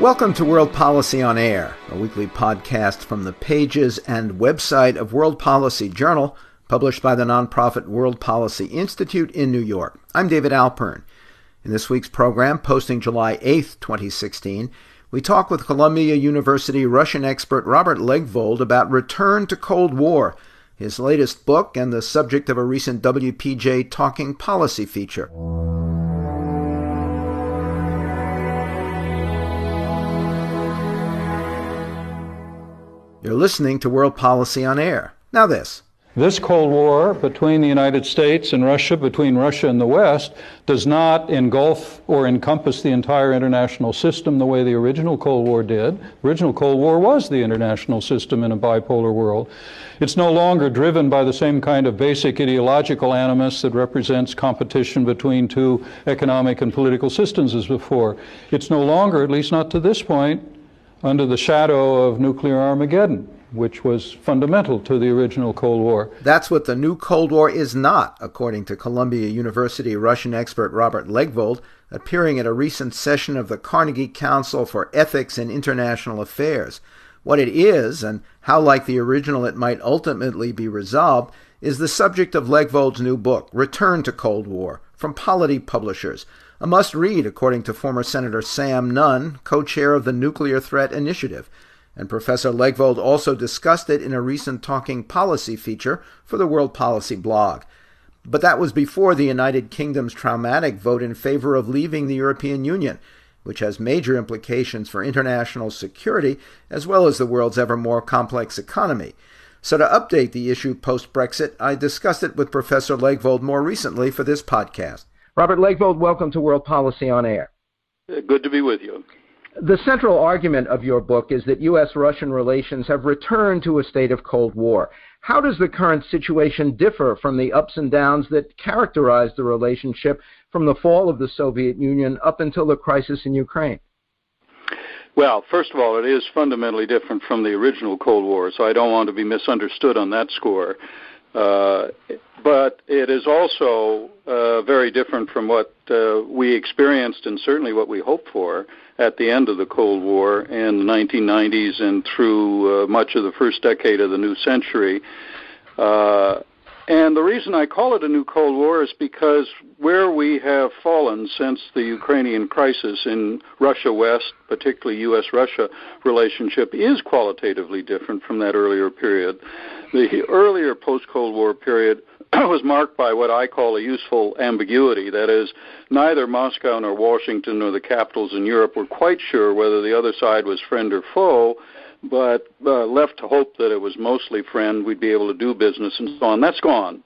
Welcome to World Policy on Air, a weekly podcast from the pages and website of World Policy Journal, published by the nonprofit World Policy Institute in New York. I'm David Alpern. In this week's program, posting July 8, 2016, we talk with Columbia University Russian expert Robert Legvold about Return to Cold War, his latest book and the subject of a recent WPJ Talking Policy feature. You're listening to World Policy on Air. Now, this. This Cold War between the United States and Russia, between Russia and the West, does not engulf or encompass the entire international system the way the original Cold War did. The original Cold War was the international system in a bipolar world. It's no longer driven by the same kind of basic ideological animus that represents competition between two economic and political systems as before. It's no longer, at least not to this point, under the shadow of nuclear Armageddon, which was fundamental to the original Cold War. That's what the new Cold War is not, according to Columbia University Russian expert Robert Legvold, appearing at a recent session of the Carnegie Council for Ethics and International Affairs. What it is, and how like the original it might ultimately be resolved, is the subject of Legvold's new book, Return to Cold War, from Polity Publishers a must read, according to former Senator Sam Nunn, co chair of the Nuclear Threat Initiative. And Professor Legvold also discussed it in a recent Talking Policy feature for the World Policy blog. But that was before the United Kingdom's traumatic vote in favor of leaving the European Union, which has major implications for international security as well as the world's ever more complex economy. So, to update the issue post Brexit, I discussed it with Professor Legvold more recently for this podcast. Robert Legvold, welcome to World Policy on Air. Uh, good to be with you. The central argument of your book is that U.S. Russian relations have returned to a state of Cold War. How does the current situation differ from the ups and downs that characterized the relationship from the fall of the Soviet Union up until the crisis in Ukraine? Well, first of all, it is fundamentally different from the original Cold War, so I don't want to be misunderstood on that score. Uh, but it is also uh, very different from what uh, we experienced and certainly what we hoped for at the end of the Cold War in the 1990s and through uh, much of the first decade of the new century. And the reason I call it a new Cold War is because where we have fallen since the Ukrainian crisis in Russia West, particularly U.S. Russia relationship, is qualitatively different from that earlier period. The earlier post Cold War period was marked by what I call a useful ambiguity. That is, neither Moscow nor Washington nor the capitals in Europe were quite sure whether the other side was friend or foe, but uh, left to hope that it was mostly friend, we'd be able to do business and so on. That's gone.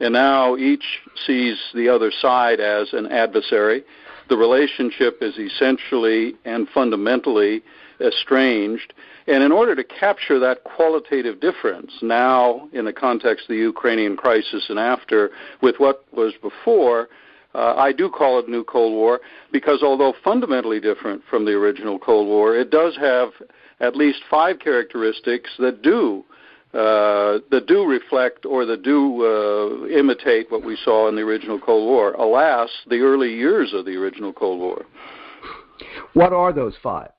And now each sees the other side as an adversary. The relationship is essentially and fundamentally estranged. And in order to capture that qualitative difference now in the context of the Ukrainian crisis and after with what was before, uh, I do call it New Cold War because although fundamentally different from the original Cold War, it does have at least five characteristics that do uh, that do reflect or that do uh, imitate what we saw in the original Cold War. Alas, the early years of the original Cold War. What are those five?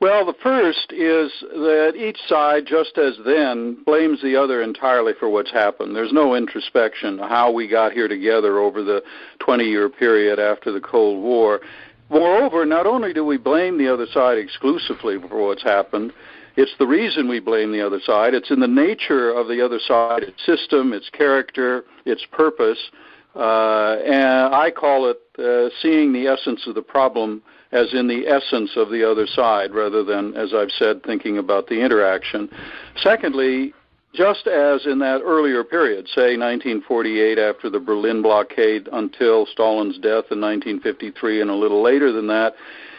Well, the first is that each side, just as then, blames the other entirely for what's happened. There's no introspection how we got here together over the 20 year period after the Cold War. Moreover, not only do we blame the other side exclusively for what's happened, it's the reason we blame the other side. It's in the nature of the other side, its system, its character, its purpose. Uh, and I call it uh, seeing the essence of the problem as in the essence of the other side rather than, as I've said, thinking about the interaction. Secondly, just as in that earlier period, say 1948 after the Berlin blockade until Stalin's death in 1953 and a little later than that,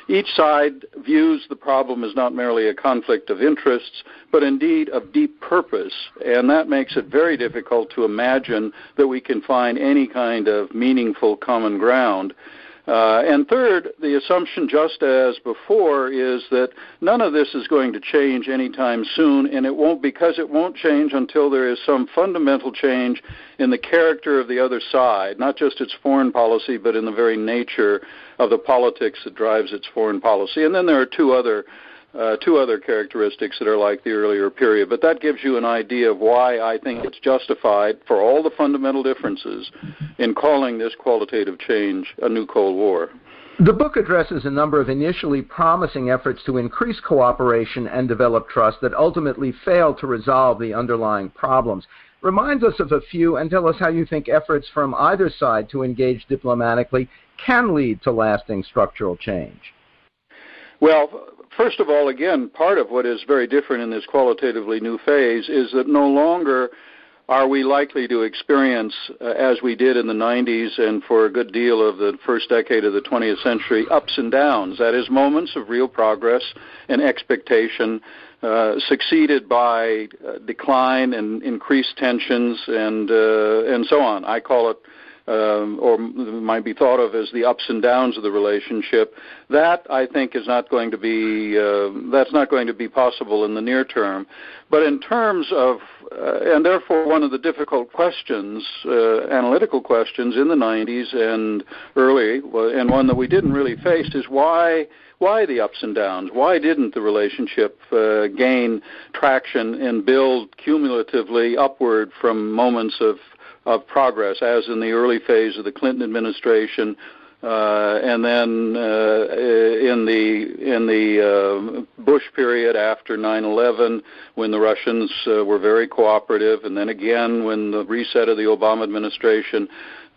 each side views the problem as not merely a conflict of interests, but indeed of deep purpose, and that makes it very difficult to imagine that we can find any kind of meaningful common ground Uh, and third, the assumption, just as before, is that none of this is going to change anytime soon, and it won't because it won't change until there is some fundamental change in the character of the other side, not just its foreign policy, but in the very nature of the politics that drives its foreign policy. And then there are two other uh, two other characteristics that are like the earlier period. But that gives you an idea of why I think it's justified, for all the fundamental differences, in calling this qualitative change a new Cold War. The book addresses a number of initially promising efforts to increase cooperation and develop trust that ultimately failed to resolve the underlying problems. Reminds us of a few and tell us how you think efforts from either side to engage diplomatically can lead to lasting structural change. Well, first of all, again, part of what is very different in this qualitatively new phase is that no longer are we likely to experience, uh, as we did in the 90s and for a good deal of the first decade of the 20th century, ups and downs. That is, moments of real progress and expectation uh, succeeded by uh, decline and increased tensions and uh, and so on. I call it um, or might be thought of as the ups and downs of the relationship. That I think is not going to be uh, that's not going to be possible in the near term. But in terms of uh, and therefore one of the difficult questions, uh, analytical questions in the 90s and early, and one that we didn't really face is why why the ups and downs? Why didn't the relationship uh, gain traction and build cumulatively upward from moments of of progress, as in the early phase of the Clinton administration, uh, and then uh, in the in the uh, Bush period after 9/11, when the Russians uh, were very cooperative, and then again when the reset of the Obama administration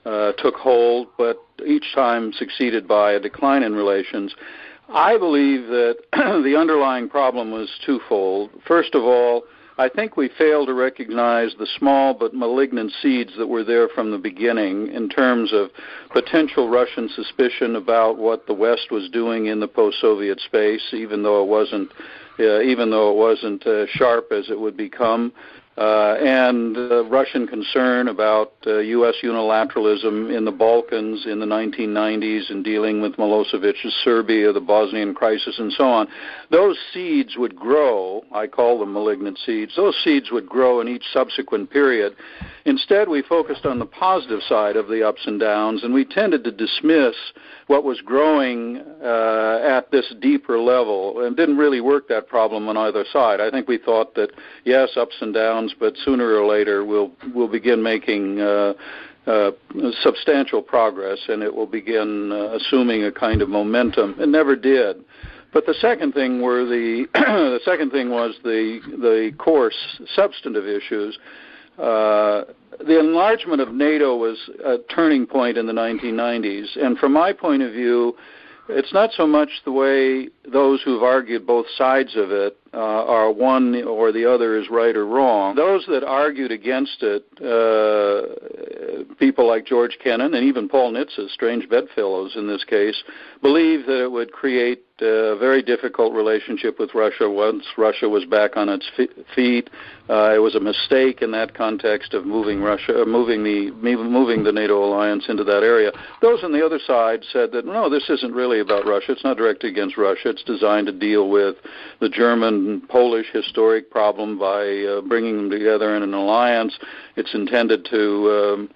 uh, took hold, but each time succeeded by a decline in relations. I believe that the underlying problem was twofold. First of all, I think we fail to recognize the small but malignant seeds that were there from the beginning in terms of potential Russian suspicion about what the West was doing in the post-Soviet space, even though it wasn't, uh, even though it wasn't uh, sharp as it would become uh, and uh, Russian concern about uh, U.S. unilateralism in the Balkans in the 1990s and dealing with Milosevic's Serbia, the Bosnian crisis, and so on. Those seeds would grow. I call them malignant seeds. Those seeds would grow in each subsequent period. Instead, we focused on the positive side of the ups and downs, and we tended to dismiss what was growing uh, at this deeper level and didn't really work that problem on either side. I think we thought that, yes, ups and downs, but sooner or later we'll, we'll begin making uh, uh, substantial progress and it will begin uh, assuming a kind of momentum. It never did. But the second thing were the the second thing was the the course substantive issues uh, the enlargement of NATO was a turning point in the 1990s, and from my point of view, it's not so much the way those who've argued both sides of it uh, are one or the other is right or wrong. Those that argued against it, uh, people like George Kennan and even Paul Nitze, strange bedfellows in this case, believe that it would create a very difficult relationship with Russia once Russia was back on its feet. Uh, it was a mistake in that context of moving Russia, uh, moving the moving the NATO alliance into that area. Those on the other side said that no, this isn't really about Russia. It's not directed against Russia. It's designed to deal with the German Polish historic problem by uh, bringing them together in an alliance. It's intended to um,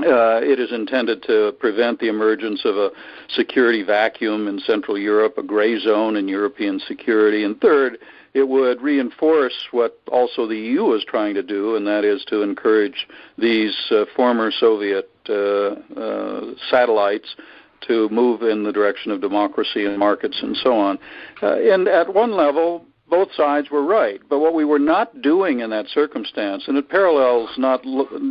uh, it is intended to prevent the emergence of a security vacuum in Central Europe, a gray zone in European security. And third, it would reinforce what also the EU is trying to do, and that is to encourage these uh, former Soviet uh, uh satellites to move in the direction of democracy and markets and so on. Uh, and at one level, both sides were right. But what we were not doing in that circumstance, and it parallels not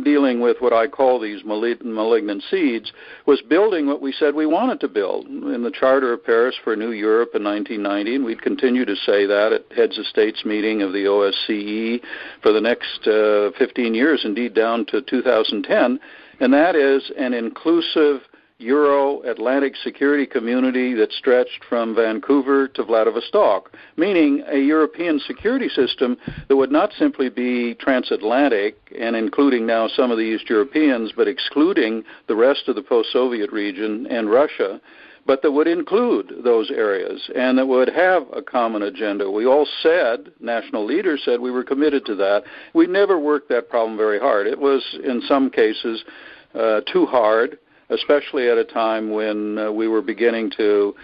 dealing with what I call these malignant seeds, was building what we said we wanted to build in the Charter of Paris for New Europe in 1990, and we'd continue to say that at heads of states meeting of the OSCE for the next uh, 15 years, indeed down to 2010, and that is an inclusive Euro Atlantic security community that stretched from Vancouver to Vladivostok, meaning a European security system that would not simply be transatlantic and including now some of the East Europeans, but excluding the rest of the post Soviet region and Russia but that would include those areas and that would have a common agenda. We all said, national leaders said we were committed to that. We never worked that problem very hard. It was, in some cases, uh, too hard, especially at a time when uh, we were beginning to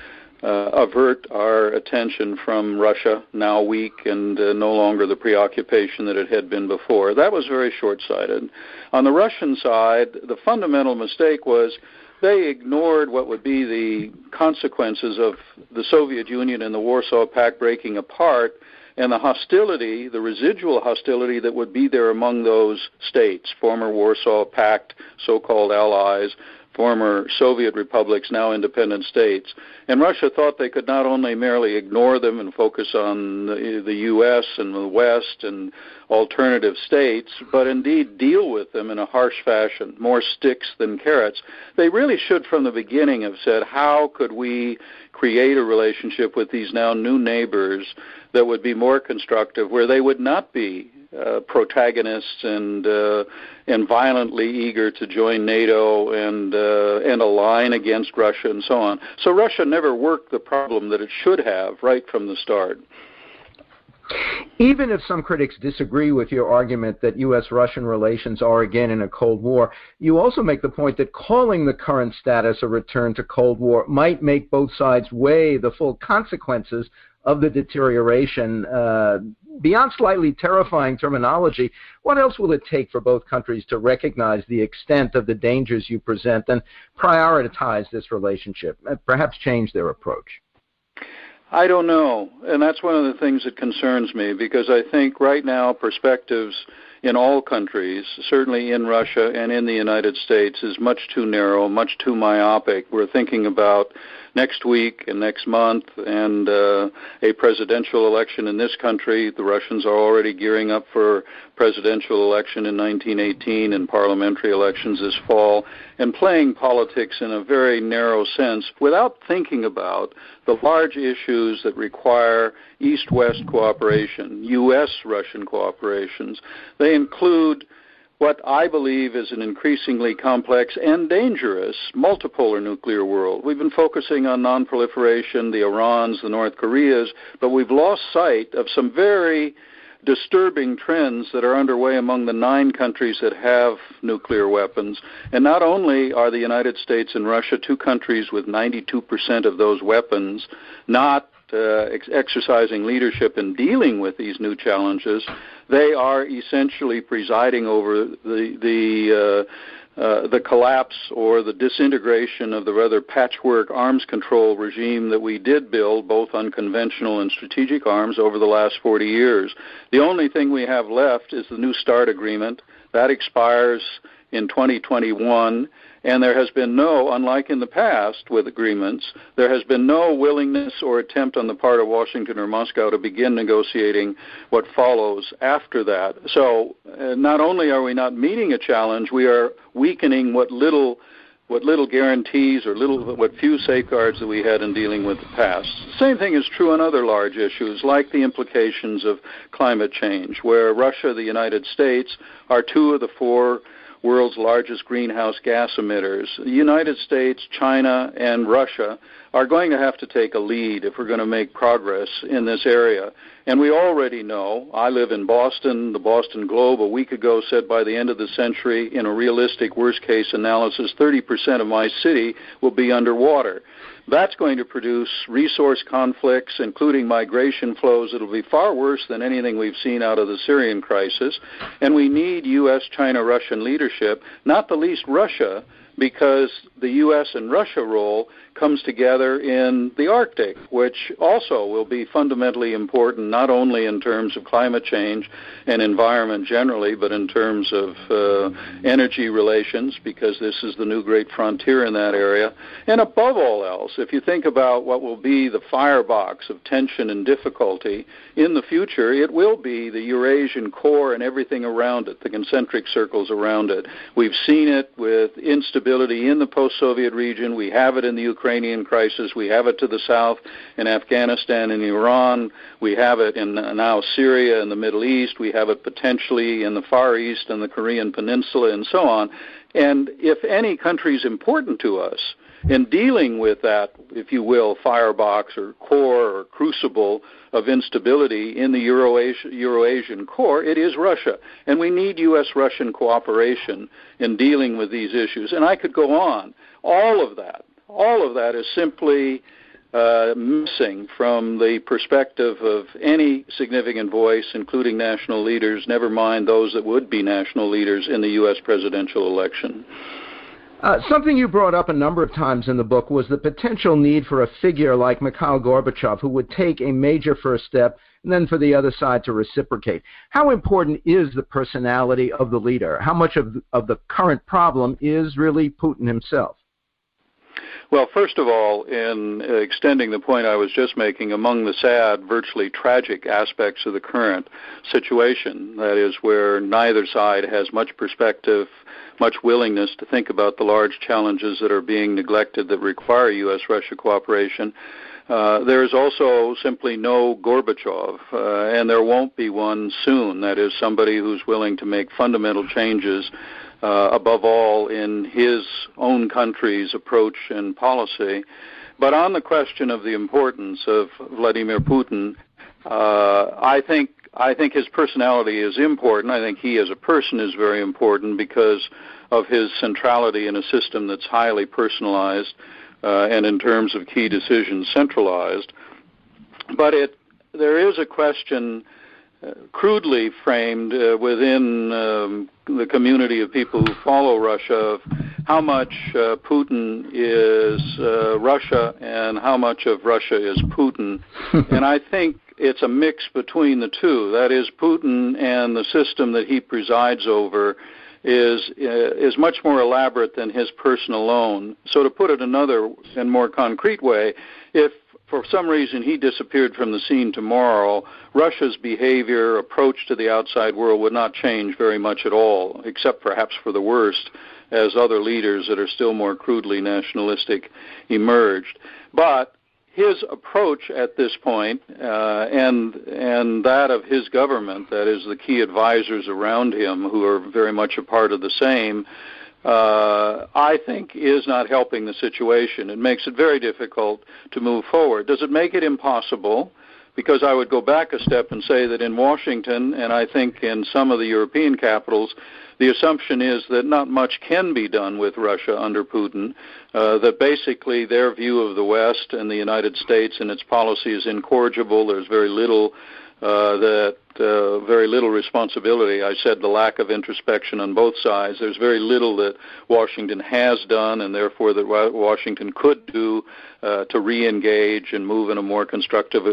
uh, avert our attention from Russia, now weak and uh, no longer the preoccupation that it had been before. That was very short sighted. On the Russian side, the fundamental mistake was they ignored what would be the consequences of the Soviet Union and the Warsaw Pact breaking apart and the hostility, the residual hostility that would be there among those states, former Warsaw Pact so called allies, former Soviet republics, now independent states. And Russia thought they could not only merely ignore them and focus on the, the U.S. and the West and alternative states, but indeed deal with them in a harsh fashion, more sticks than carrots. They really should, from the beginning, have said, how could we create a relationship with these now new neighbors that would be more constructive, where they would not be uh, protagonists and uh, and violently eager to join NATO and uh, and align against Russia and so on. So Russia never worked the problem that it should have right from the start. Even if some critics disagree with your argument that U.S. Russian relations are again in a Cold War, you also make the point that calling the current status a return to Cold War might make both sides weigh the full consequences of the deterioration. Uh, beyond slightly terrifying terminology, what else will it take for both countries to recognize the extent of the dangers you present and prioritize this relationship, and perhaps change their approach? I don't know. And that's one of the things that concerns me because I think right now perspectives in all countries, certainly in Russia and in the United States, is much too narrow, much too myopic. We're thinking about next week and next month and uh, a presidential election in this country. The Russians are already gearing up for presidential election in 1918 and parliamentary elections this fall and playing politics in a very narrow sense without thinking about the large issues that require east-west cooperation, U.S.-Russian cooperations. They include what I believe is an increasingly complex and dangerous multipolar nuclear world. We've been focusing on nonproliferation, the Irans, the North Koreas, but we've lost sight of some very disturbing trends that are underway among the nine countries that have nuclear weapons. And not only are the United States and Russia two countries with 92% of those weapons not ex- exercising leadership in dealing with these new challenges, they are essentially presiding over the the uh, uh, the collapse or the disintegration of the rather patchwork arms control regime that we did build, both unconventional and strategic arms, over the last 40 years. The only thing we have left is the New START agreement. That expires in 2021, and there has been no, unlike in the past with agreements, there has been no willingness or attempt on the part of Washington or Moscow to begin negotiating what follows after that. So uh, not only are we not meeting a challenge, we are weakening what little what little guarantees or little what few safeguards that we had in dealing with the past. Same thing is true on other large issues like the implications of climate change, where Russia, the United States are two of the four world's largest greenhouse gas emitters. The United States, China, and Russia are going to have to take a lead if we're going to make progress in this area. And we already know, I live in Boston, the Boston Globe a week ago said by the end of the century, in a realistic worst case analysis, 30% of my city will be underwater. That's going to produce resource conflicts, including migration flows that'll be far worse than anything we've seen out of the Syrian crisis. And we need U.S., China, Russian leadership, not the least Russia, because the U.S. and Russia role comes together in the Arctic, which also will be fundamentally important not only in terms of climate change and environment generally, but in terms of uh, energy relations, because this is the new great frontier in that area. And above all else, if you think about what will be the firebox of tension and difficulty in the future, it will be the Eurasian core and everything around it, the concentric circles around it. We've seen it with instability in the post-Soviet region. We have it in the Ukrainian crisis. We have it to the south in Afghanistan and Iran. We have it in now Syria and the Middle East. We have it potentially in the Far East and the Korean Peninsula and so on. And if any country is important to us, in dealing with that, if you will, firebox or core or crucible of instability in the Euro-Asian, Euro-Asian core, it is Russia. And we need U.S.-Russian cooperation in dealing with these issues. And I could go on. All of that, all of that is simply uh, missing from the perspective of any significant voice, including national leaders, never mind those that would be national leaders in the U.S. presidential election. Uh, something you brought up a number of times in the book was the potential need for a figure like Mikhail Gorbachev who would take a major first step and then for the other side to reciprocate. How important is the personality of the leader? How much of, of the current problem is really Putin himself? Well, first of all, in extending the point I was just making, among the sad, virtually tragic aspects of the current situation, that is, where neither side has much perspective, much willingness to think about the large challenges that are being neglected that require U.S. Russia cooperation. Uh, there is also simply no Gorbachev, uh, and there won't be one soon. That is, somebody who's willing to make fundamental changes uh, above all in his own country's approach and policy. But on the question of the importance of Vladimir Putin, uh, I think I think his personality is important. I think he as a person is very important because of his centrality in a system that's highly personalized uh, and in terms of key decisions centralized. But it there is a question crudely framed uh, within um, the community of people who follow Russia of how much uh, Putin is uh, Russia and how much of Russia is Putin. and I think it's a mix between the two. That is, Putin and the system that he presides over is uh, is much more elaborate than his person alone. So to put it another and more concrete way, if for some reason he disappeared from the scene tomorrow, Russia's behavior, approach to the outside world would not change very much at all, except perhaps for the worst, as other leaders that are still more crudely nationalistic emerged. But his approach at this point, uh, and and that of his government, that is the key advisors around him, who are very much a part of the same, uh, I think is not helping the situation. It makes it very difficult to move forward. Does it make it impossible? Because I would go back a step and say that in Washington, and I think in some of the European capitals, the assumption is that not much can be done with Russia under Putin, uh, that basically their view of the West and the United States and its policy is incorrigible. There's very little uh, that uh, very little responsibility. I said the lack of introspection on both sides. There's very little that Washington has done, and therefore that Washington could do uh, to re-engage and move in a more constructive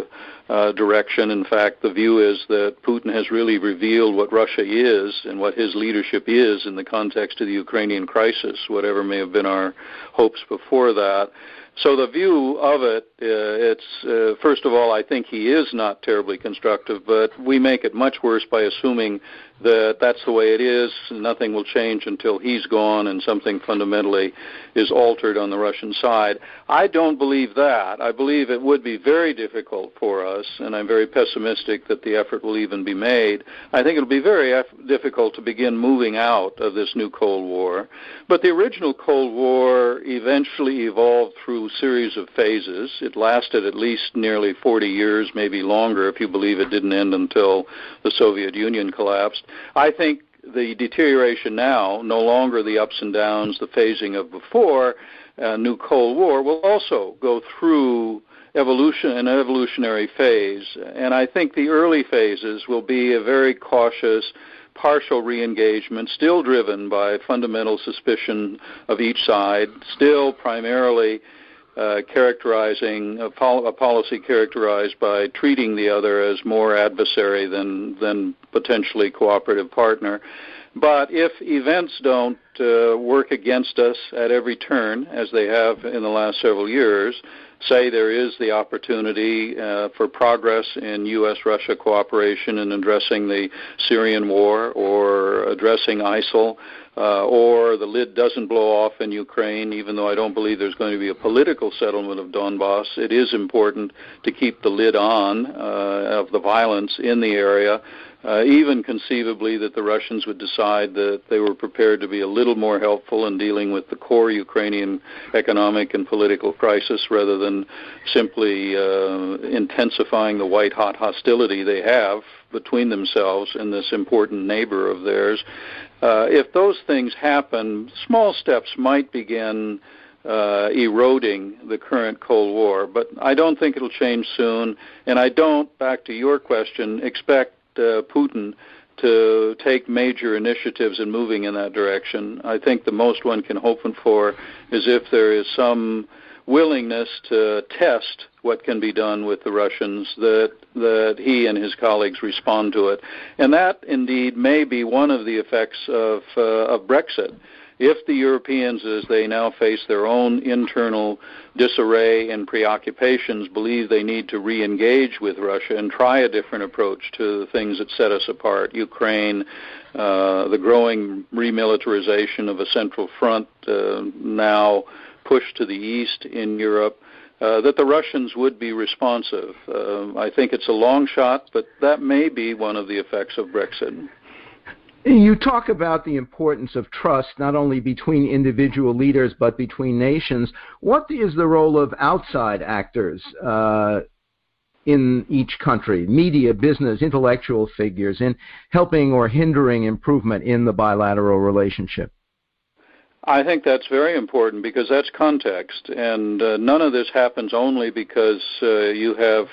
uh, direction. In fact, the view is that Putin has really revealed what Russia is and what his leadership is in the context of the Ukrainian crisis, whatever may have been our hopes before that. So the view of it, uh, it's uh, first of all, I think he is not terribly constructive, but we make it much worse by assuming that that's the way it is. Nothing will change until he's gone and something fundamentally is altered on the Russian side. I don't believe that. I believe it would be very difficult for us, and I'm very pessimistic that the effort will even be made. I think it'll be very eff- difficult to begin moving out of this new Cold War. But the original Cold War eventually evolved through a series of phases. It lasted at least nearly 40 years, maybe longer if you believe it didn't end until the Soviet Union collapsed. I think the deterioration now, no longer the ups and downs, the phasing of before, uh, new Cold War, will also go through evolution an evolutionary phase. And I think the early phases will be a very cautious, partial re-engagement, still driven by fundamental suspicion of each side, still primarily uh, characterizing a, pol- a, policy characterized by treating the other as more adversary than than potentially cooperative partner. But if events don't uh, work against us at every turn, as they have in the last several years, say there is the opportunity uh, for progress in U.S. Russia cooperation in addressing the Syrian war or addressing ISIL. Uh, or the lid doesn't blow off in Ukraine, even though I don't believe there's going to be a political settlement of Donbass, it is important to keep the lid on uh, of the violence in the area uh, even conceivably that the Russians would decide that they were prepared to be a little more helpful in dealing with the core Ukrainian economic and political crisis rather than simply uh, intensifying the white hot hostility they have between themselves and this important neighbor of theirs. Uh, if those things happen, small steps might begin uh, eroding the current Cold War, but I don't think it'll change soon. And I don't, back to your question, expect uh, Putin to take major initiatives in moving in that direction. I think the most one can hope for is if there is some willingness to test what can be done with the Russians that that he and his colleagues respond to it, and that indeed may be one of the effects of uh, of Brexit if the Europeans, as they now face their own internal disarray and preoccupations, believe they need to re engage with Russia and try a different approach to the things that set us apart Ukraine, uh, the growing remilitarization of a central front uh, now pushed to the east in Europe. Uh, that the Russians would be responsive. Uh, I think it's a long shot, but that may be one of the effects of Brexit. You talk about the importance of trust not only between individual leaders but between nations. What is the role of outside actors uh, in each country, media, business, intellectual figures, in helping or hindering improvement in the bilateral relationship? I think that's very important because that's context, and uh, none of this happens only because uh, you have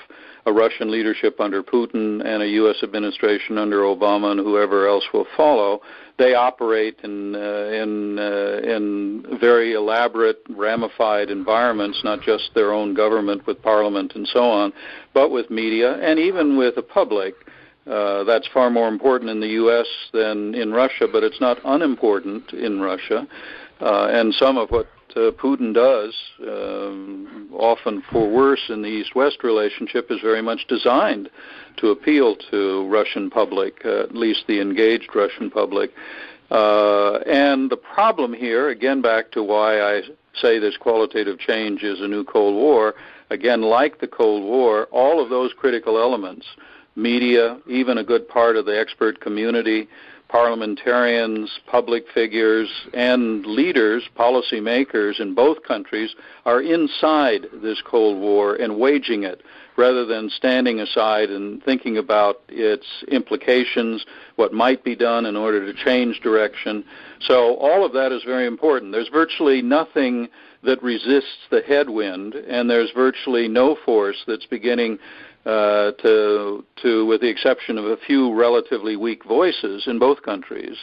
a Russian leadership under Putin and a U.S. administration under Obama and whoever else will follow. They operate in uh, in uh, in very elaborate, ramified environments, not just their own government with parliament and so on, but with media and even with the public. Uh, that's far more important in the U.S. than in Russia, but it's not unimportant in Russia. Uh, and some of what uh, Putin does, um, often for worse in the East-West relationship, is very much designed to appeal to Russian public, uh, at least the engaged Russian public. Uh, and the problem here, again, back to why I say this qualitative change is a new Cold War. Again, like the Cold War, all of those critical elements, media, even a good part of the expert community, parliamentarians, public figures, and leaders, policymakers in both countries are inside this Cold War and waging it rather than standing aside and thinking about its implications, what might be done in order to change direction. So all of that is very important. There's virtually nothing that resists the headwind, and there's virtually no force that's beginning uh, to, to, with the exception of a few relatively weak voices in both countries,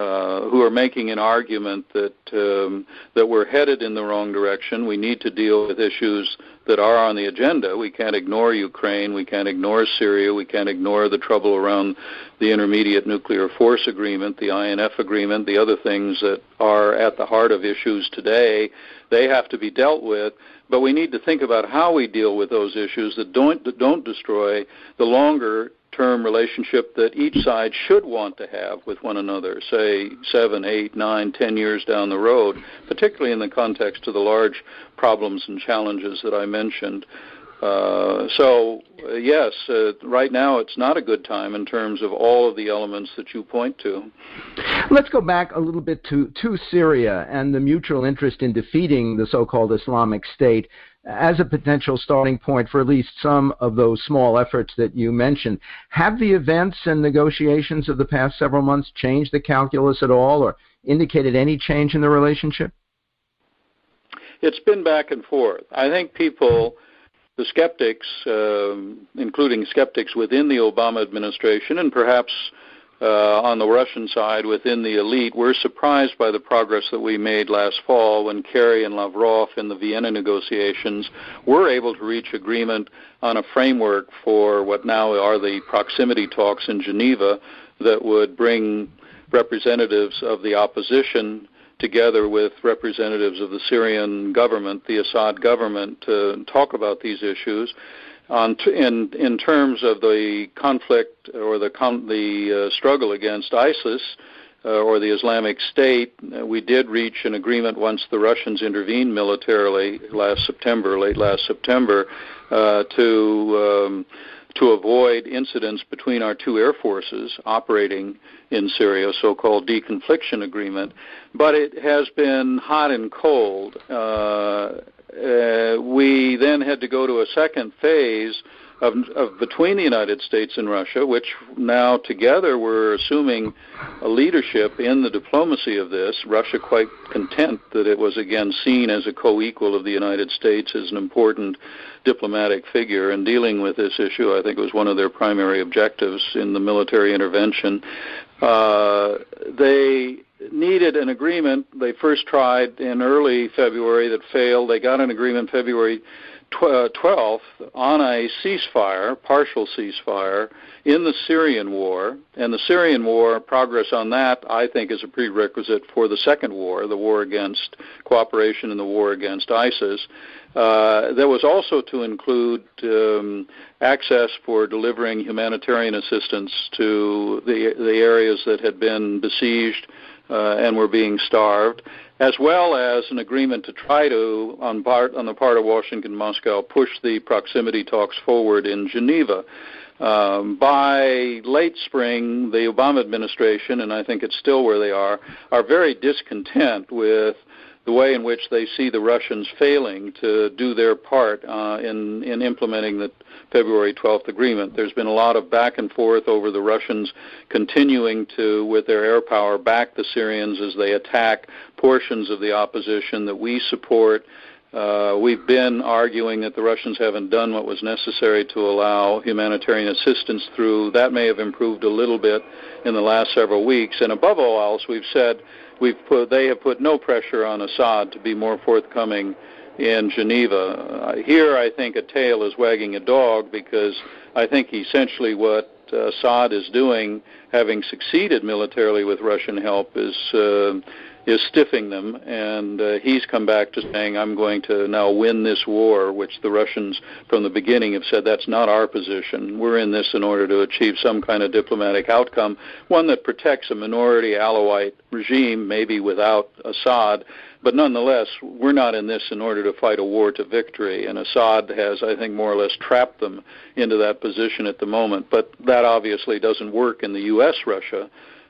uh, who are making an argument that um, that we're headed in the wrong direction. We need to deal with issues that are on the agenda. We can't ignore Ukraine. We can't ignore Syria. We can't ignore the trouble around the Intermediate Nuclear Force Agreement, the INF Agreement, the other things that are at the heart of issues today. They have to be dealt with. But we need to think about how we deal with those issues that don't that don't destroy the longer term relationship that each side should want to have with one another, say seven, eight, nine, ten years down the road, particularly in the context of the large problems and challenges that I mentioned. Uh, so, uh, yes, uh, right now it's not a good time in terms of all of the elements that you point to. Let's go back a little bit to, to Syria and the mutual interest in defeating the so called Islamic State as a potential starting point for at least some of those small efforts that you mentioned. Have the events and negotiations of the past several months changed the calculus at all or indicated any change in the relationship? It's been back and forth. I think people the skeptics, um, including skeptics within the Obama administration and perhaps uh, on the Russian side within the elite, were surprised by the progress that we made last fall when Kerry and Lavrov in the Vienna negotiations were able to reach agreement on a framework for what now are the proximity talks in Geneva that would bring representatives of the opposition together with representatives of the Syrian government, the Assad government, to talk about these issues. T- in in terms of the conflict or the con- the uh, struggle against ISIS uh, or the Islamic State, uh, we did reach an agreement once the Russians intervened militarily last September, late last September, uh, to um, to avoid incidents between our two air forces operating in Syria, so-called deconfliction agreement. But it has been hot and cold. Uh, uh, we then had to go to a second phase of, of, between the United States and Russia, which now together we're assuming a leadership in the diplomacy of this. Russia quite content that it was again seen as a co-equal of the United States as an important diplomatic figure in dealing with this issue. I think it was one of their primary objectives in the military intervention. Uh, they needed an agreement. They first tried in early February that failed. They got an agreement February 12th uh, on a ceasefire, partial ceasefire, in the Syrian war. And the Syrian war, progress on that, I think, is a prerequisite for the second war, the war against cooperation in the war against ISIS. Uh, there was also to include um, access for delivering humanitarian assistance to the, the areas that had been besieged uh, and were being starved, as well as an agreement to try to, on, part, on the part of Washington and Moscow, push the proximity talks forward in Geneva. Um, by late spring, the Obama administration, and I think it's still where they are, are very discontent with the way in which they see the Russians failing to do their part uh, in in implementing the February 12th agreement. There's been a lot of back and forth over the Russians continuing to, with their air power, back the Syrians as they attack portions of the opposition that we support. Uh, we've been arguing that the Russians haven't done what was necessary to allow humanitarian assistance through. That may have improved a little bit in the last several weeks. And above all else, we've said we've put, they have put no pressure on Assad to be more forthcoming in Geneva. Uh, here, I think a tail is wagging a dog because I think essentially what uh, Assad is doing, having succeeded militarily with Russian help, is uh, is stiffing them, and uh, he's come back to saying, "I'm going to now win this war," which the Russians, from the beginning, have said that's not our position. We're in this in order to achieve some kind of diplomatic outcome, one that protects a minority Alawite regime, maybe without Assad, but nonetheless, we're not in this in order to fight a war to victory. And Assad has, I think, more or less trapped them into that position at the moment. But that obviously doesn't work in the U.S.-Russia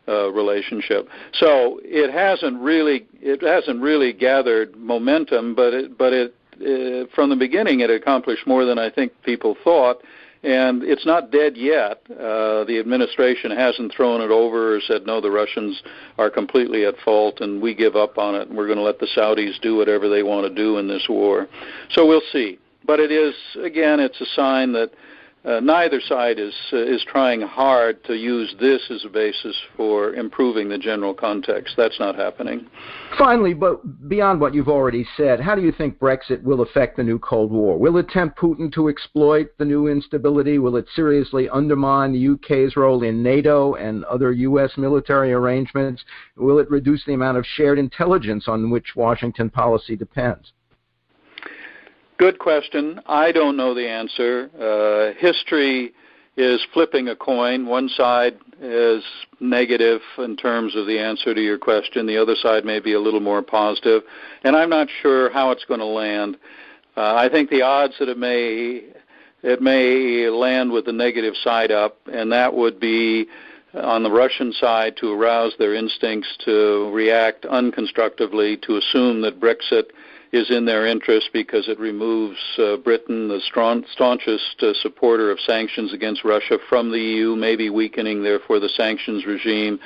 uh, relationship. So it hasn't really it hasn't really gathered momentum, but it, but it uh, from the beginning it accomplished more than I think people thought and it's not dead yet. Uh, the administration hasn't thrown it over or said, no, the Russians are completely at fault and we give up on it and we're going to let the Saudis do whatever they want to do in this war. So we'll see. But it is, again, it's a sign that uh, neither side is uh, is trying hard to use this as a basis for improving the general context. That's not happening. Finally, but beyond what you've already said, how do you think Brexit will affect the new Cold War? Will it tempt Putin to exploit the new instability? Will it seriously undermine the UK's role in NATO and other U.S. military arrangements? Will it reduce the amount of shared intelligence on which Washington policy depends? Good question. I don't know the answer. Uh, history is flipping a coin. One side is negative in terms of the answer to your question. The other side may be a little more positive, and I'm not sure how it's going to land. Uh, I think the odds that it may it may land with the negative side up, and that would be on the Russian side to arouse their instincts to react unconstructively, to assume that Brexit is in their interest because it removes uh, Britain, the strong, staunchest uh, supporter of sanctions against Russia, from the EU, maybe weakening, therefore, the sanctions regime,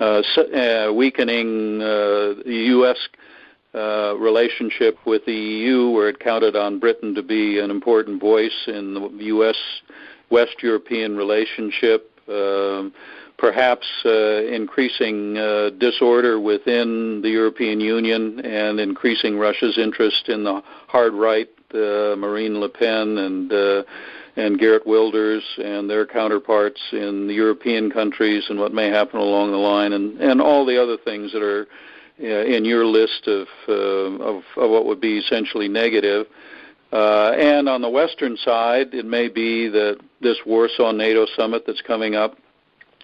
uh, uh weakening uh, the U.S. Uh, relationship with the EU, where it counted on Britain to be an important voice in the U.S. West European relationship. Um, perhaps uh, increasing uh, disorder within the European Union and increasing Russia's interest in the hard right, uh, Marine Le Pen and uh, and Geert Wilders and their counterparts in the European countries and what may happen along the line and, and all the other things that are uh, in your list of, uh, of, of what would be essentially negative. Uh, and on the western side, it may be that this Warsaw NATO summit that's coming up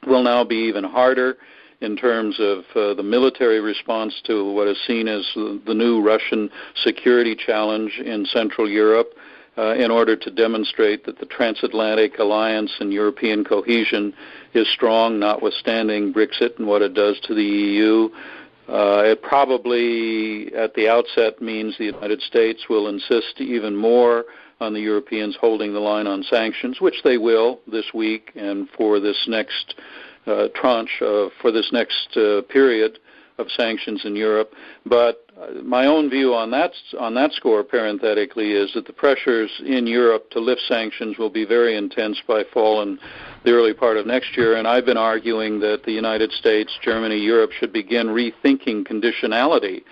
will now be even harder in terms of uh, the military response to what is seen as the new Russian security challenge in Central Europe. Uh, in order to demonstrate that the transatlantic alliance and European cohesion is strong, notwithstanding Brexit and what it does to the EU. Uh, it probably, at the outset, means the United States will insist even more on the Europeans holding the line on sanctions, which they will this week and for this next uh, tranche, uh, for this next uh, period of sanctions in Europe. But uh, my own view on that on that score, parenthetically, is that the pressures in Europe to lift sanctions will be very intense by fall and the early part of next year. And I've been arguing that the United States, Germany, Europe should begin rethinking conditionality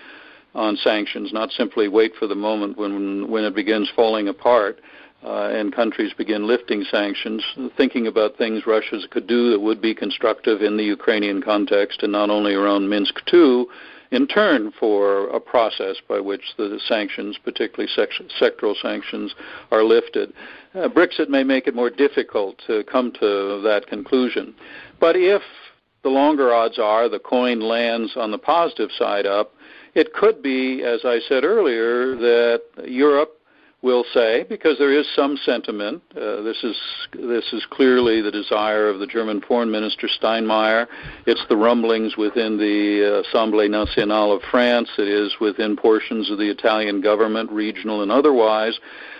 on sanctions, not simply wait for the moment when when it begins falling apart. Uh, and countries begin lifting sanctions, thinking about things Russia could do that would be constructive in the Ukrainian context, and not only around Minsk II, in turn for a process by which the sanctions, particularly sectoral sanctions, are lifted. Uh, Brexit may make it more difficult to come to that conclusion. But if the longer odds are the coin lands on the positive side up, it could be, as I said earlier, that Europe will say, because there is some sentiment. Uh, this is this is clearly the desire of the German Foreign Minister Steinmeier. It's the rumblings within the Assemblée Nationale of France. It is within portions of the Italian government, regional and otherwise,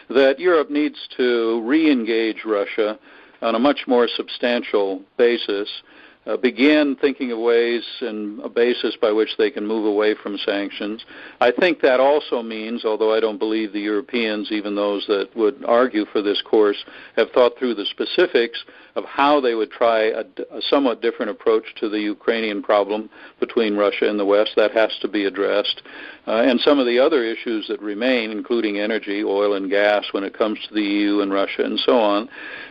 that Europe needs to re-engage Russia on a much more substantial basis uh, begin thinking of ways and a basis by which they can move away from sanctions. I think that also means, although I don't believe the Europeans, even those that would argue for this course, have thought through the specifics of how they would try a, a somewhat different approach to the Ukrainian problem between Russia and the West. That has to be addressed. Uh, and some of the other issues that remain, including energy, oil and gas, when it comes to the EU and Russia and so on.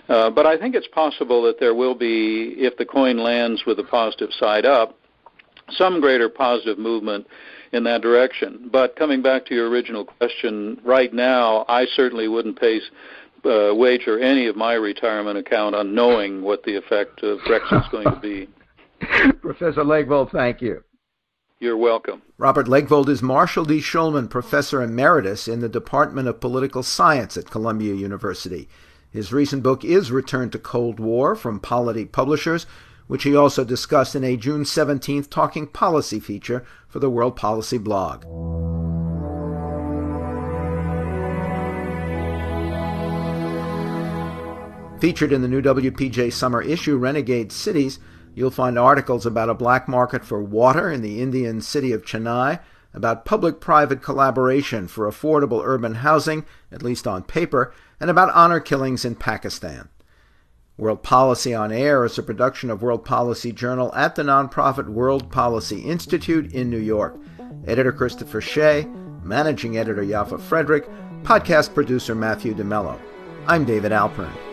Uh, but I think it's possible that there will be, if the coin lands with a positive side up, some greater positive movement in that direction. But coming back to your original question, right now, I certainly wouldn't pay, uh, wager any of my retirement account on knowing what the effect of Brexit is going to be. Professor Legvold, thank you. You're welcome. Robert Legvold is Marshall D. Shulman Professor Emeritus in the Department of Political Science at Columbia University. His recent book is Return to Cold War from Polity Publishers, which he also discussed in a June 17th Talking Policy feature for the World Policy blog. Featured in the new WPJ summer issue, Renegade Cities, you'll find articles about a black market for water in the Indian city of Chennai, about public private collaboration for affordable urban housing, at least on paper, and about honor killings in Pakistan. World Policy on Air is a production of World Policy Journal at the nonprofit World Policy Institute in New York. Editor Christopher Shea, managing editor Yaffa Fredrick, podcast producer Matthew DeMello. I'm David Alpern.